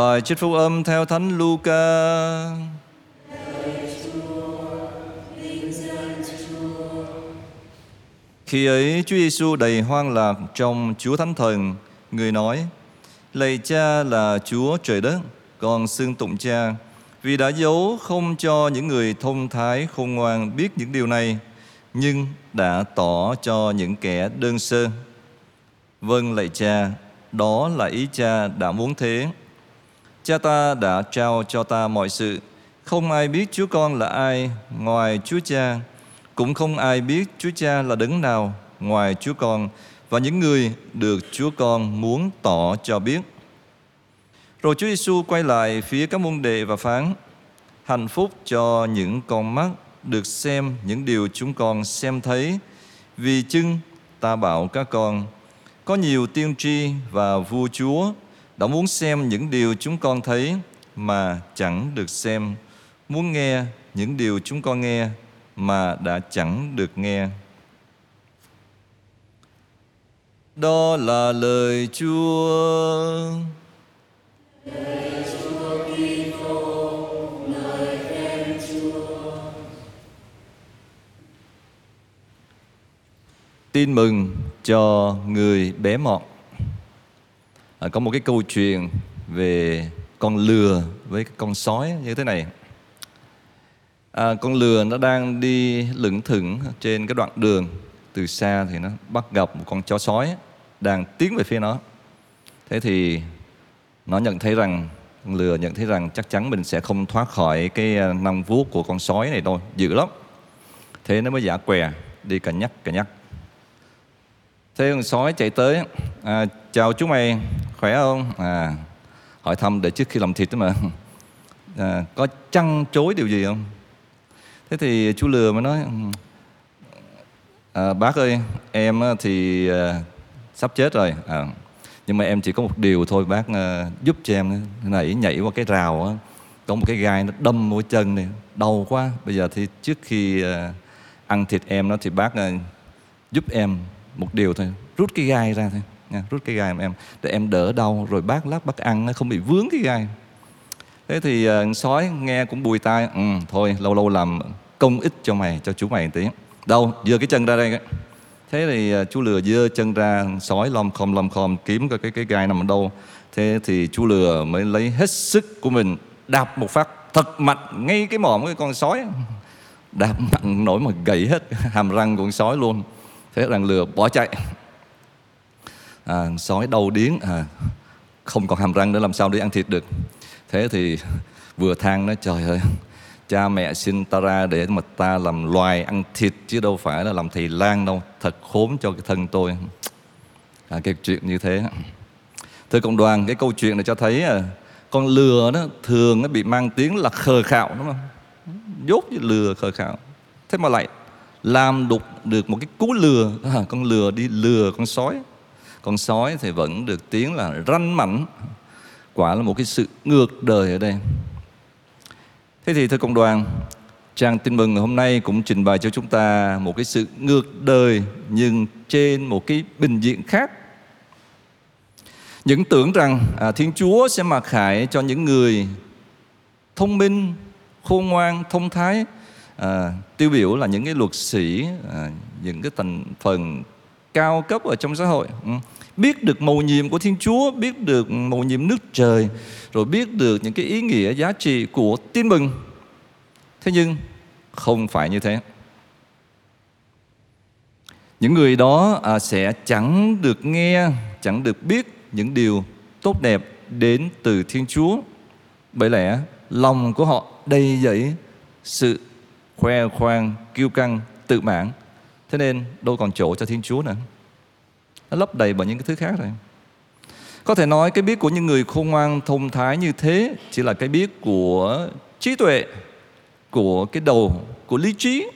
Bài trích phúc âm theo Thánh Luca. Khi ấy Chúa Giêsu đầy hoang lạc trong Chúa Thánh Thần, người nói: Lạy Cha là Chúa trời đất, con xưng tụng Cha, vì đã giấu không cho những người thông thái khôn ngoan biết những điều này, nhưng đã tỏ cho những kẻ đơn sơ. Vâng lạy Cha, đó là ý Cha đã muốn thế. Cha ta đã trao cho ta mọi sự, không ai biết Chúa Con là ai ngoài Chúa Cha, cũng không ai biết Chúa Cha là đấng nào ngoài Chúa Con và những người được Chúa Con muốn tỏ cho biết. Rồi Chúa Giêsu quay lại phía các môn đệ và phán: Hạnh phúc cho những con mắt được xem những điều chúng con xem thấy, vì chưng ta bảo các con có nhiều tiên tri và vua chúa đã muốn xem những điều chúng con thấy mà chẳng được xem, muốn nghe những điều chúng con nghe mà đã chẳng được nghe. Đó là lời Chúa. Tin mừng cho người bé mọn. À, có một cái câu chuyện về con lừa với con sói như thế này. À, con lừa nó đang đi lững thững trên cái đoạn đường từ xa thì nó bắt gặp một con chó sói đang tiến về phía nó. Thế thì nó nhận thấy rằng con lừa nhận thấy rằng chắc chắn mình sẽ không thoát khỏi cái năng năm vuốt của con sói này đâu, dữ lắm. Thế nó mới giả què đi cả nhắc cả nhắc Thế con sói chạy tới à, Chào chú mày khỏe không? À, Hỏi thăm để trước khi làm thịt đó mà. À, Có chăn chối điều gì không? Thế thì chú lừa mới nói ừ, à, Bác ơi em thì à, sắp chết rồi. À, Nhưng mà em chỉ có một điều thôi bác à, giúp cho em. Nãy nhảy qua cái rào á Có một cái gai nó đâm vào chân này Đau quá. Bây giờ thì trước khi à, ăn thịt em nó thì bác à, giúp em một điều thôi rút cái gai ra thôi nha, rút cái gai em. Để em đỡ đau rồi bác lát bác ăn nó không bị vướng cái gai. Thế thì uh, sói nghe cũng bùi tai ừ, thôi lâu lâu làm công ích cho mày cho chú mày một tí. Đâu giơ cái chân ra đây. Thế thì uh, chú lừa giơ chân ra sói lom khom lom khom kiếm cái cái cái gai nằm ở đâu. Thế thì chú lừa mới lấy hết sức của mình đạp một phát thật mạnh ngay cái mỏm cái con sói. Đạp mạnh nổi mà gãy hết hàm răng của con sói luôn. Thế rằng lừa bỏ chạy à, sói đau điếng. À, không còn hàm răng nữa làm sao đi ăn thịt được? Thế thì vừa than nói trời ơi cha mẹ sinh ta ra để mà ta làm loài ăn thịt chứ đâu phải là làm thầy lang đâu. Thật khốn cho cái thân tôi. À, cái chuyện như thế. Thưa cộng đoàn cái câu chuyện này cho thấy à, con lừa đó thường nó bị mang tiếng là khờ khạo đúng không? Dốt như lừa khờ khạo. Thế mà lại làm đục được một cái cú lừa. À, con lừa đi lừa con sói con sói thì vẫn được tiếng là ranh mảnh. Quả là một cái sự ngược đời ở đây. Thế thì thưa cộng đoàn trang tin mừng ngày hôm nay cũng trình bày cho chúng ta một cái sự ngược đời nhưng trên một cái bình diện khác. Những tưởng rằng à, thiên chúa sẽ mặc khải cho những người thông minh khôn ngoan thông thái à, tiêu biểu là những cái luật sĩ à, những cái thành phần cao cấp ở trong xã hội. Ừ. Biết được mầu nhiệm của thiên chúa biết được mầu nhiệm nước trời rồi biết được những cái ý nghĩa giá trị của tin mừng. Thế nhưng không phải như thế. Những người đó à, sẽ chẳng được nghe chẳng được biết những điều tốt đẹp đến từ thiên chúa. Bởi lẽ lòng của họ đầy dẫy sự khoe khoang, kiêu căng, tự mãn. Thế nên đâu còn chỗ cho Thiên Chúa nữa. Nó lấp đầy bởi những cái thứ khác rồi. Có thể nói cái biết của những người khôn ngoan thông thái như thế chỉ là cái biết của trí tuệ, của cái đầu, của lý trí.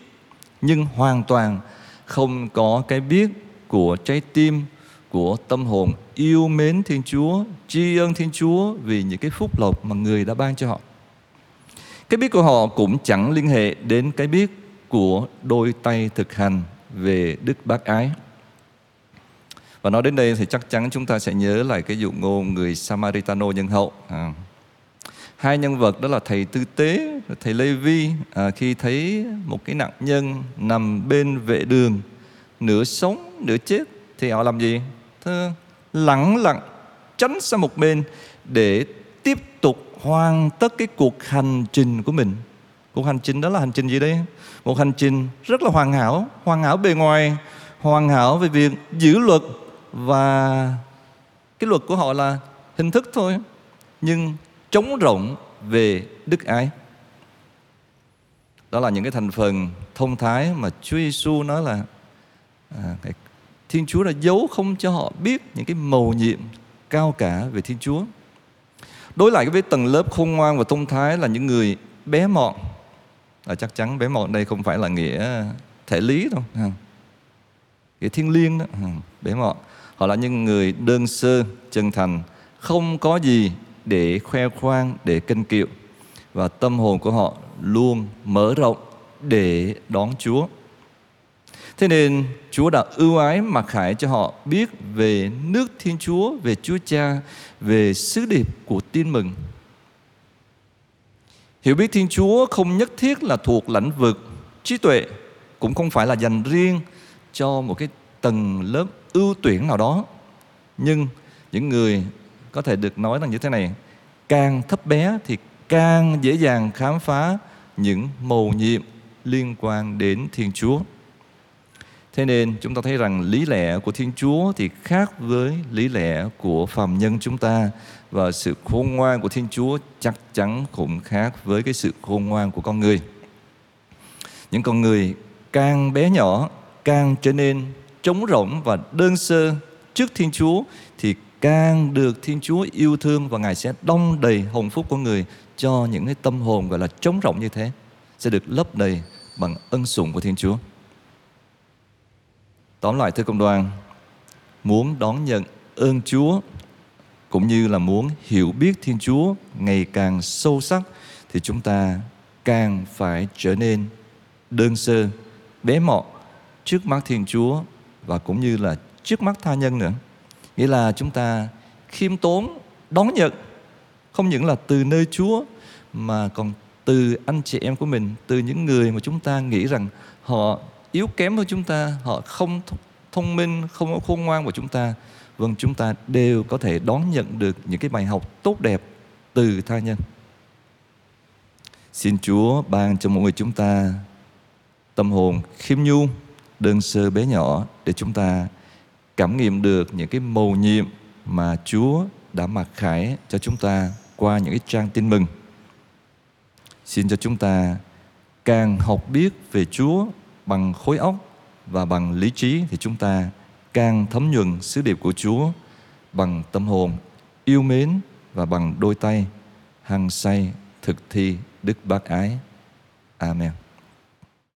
Nhưng hoàn toàn không có cái biết của trái tim, của tâm hồn yêu mến Thiên Chúa, tri ân Thiên Chúa vì những cái phúc lộc mà người đã ban cho họ. Cái biết của họ cũng chẳng liên hệ đến cái biết của đôi tay thực hành về đức bác ái. Và nói đến đây thì chắc chắn chúng ta sẽ nhớ lại cái dụ ngôn người Samaritano nhân hậu. À, hai nhân vật đó là thầy tư tế thầy lê vi à, khi thấy một cái nạn nhân nằm bên vệ đường nửa sống nửa chết thì họ làm gì Thưa, lặng lặng tránh sang một bên để tiếp tục hoàn tất cái cuộc hành trình của mình cuộc hành trình đó là hành trình gì đây một hành trình rất là hoàn hảo hoàn hảo bề ngoài hoàn hảo về việc giữ luật và cái luật của họ là hình thức thôi nhưng trống rộng về đức ái đó là những cái thành phần thông thái mà Chúa Giêsu nói là à, Thiên Chúa đã giấu không cho họ biết những cái mầu nhiệm cao cả về Thiên Chúa. Đối lại với tầng lớp khôn ngoan và thông thái là những người bé mọn là chắc chắn bé mọn đây không phải là nghĩa thể lý đâu. Nghĩa thiên liêng đó. Bé mọn. Họ là những người đơn sơ, chân thành, không có gì để khoe khoang, để kinh kiệu. Và tâm hồn của họ luôn mở rộng để đón Chúa. Thế nên Chúa đã ưu ái mặc khải cho họ biết về nước Thiên Chúa, về Chúa Cha, về sứ điệp của tin mừng. Hiểu biết Thiên Chúa không nhất thiết là thuộc lãnh vực trí tuệ, cũng không phải là dành riêng cho một cái tầng lớp ưu tuyển nào đó. Nhưng những người có thể được nói là như thế này, càng thấp bé thì càng dễ dàng khám phá những mầu nhiệm liên quan đến Thiên Chúa. Thế nên chúng ta thấy rằng lý lẽ của Thiên Chúa thì khác với lý lẽ của phàm nhân chúng ta và sự khôn ngoan của Thiên Chúa chắc chắn cũng khác với cái sự khôn ngoan của con người. Những con người càng bé nhỏ, càng trở nên trống rỗng và đơn sơ trước Thiên Chúa thì càng được Thiên Chúa yêu thương và Ngài sẽ đong đầy hồng phúc của người cho những cái tâm hồn gọi là trống rỗng như thế sẽ được lấp đầy bằng ân sủng của Thiên Chúa. Tóm lại thưa công đoàn, muốn đón nhận ơn Chúa cũng như là muốn hiểu biết Thiên Chúa ngày càng sâu sắc thì chúng ta càng phải trở nên đơn sơ, bé mọn trước mắt Thiên Chúa và cũng như là trước mắt tha nhân nữa. Nghĩa là chúng ta khiêm tốn đón nhận không những là từ nơi Chúa mà còn từ anh chị em của mình, từ những người mà chúng ta nghĩ rằng họ yếu kém hơn chúng ta họ không thông minh không có khôn ngoan của chúng ta vâng chúng ta đều có thể đón nhận được những cái bài học tốt đẹp từ tha nhân. Xin chúa ban cho mọi người chúng ta tâm hồn khiêm nhu đơn sơ bé nhỏ để chúng ta cảm nghiệm được những cái mầu nhiệm mà chúa đã mặc khải cho chúng ta qua những cái trang tin mừng. Xin cho chúng ta càng học biết về chúa bằng khối óc và bằng lý trí thì chúng ta càng thấm nhuần sứ điệp của Chúa bằng tâm hồn, yêu mến và bằng đôi tay, hăng say thực thi đức bác ái. Amen.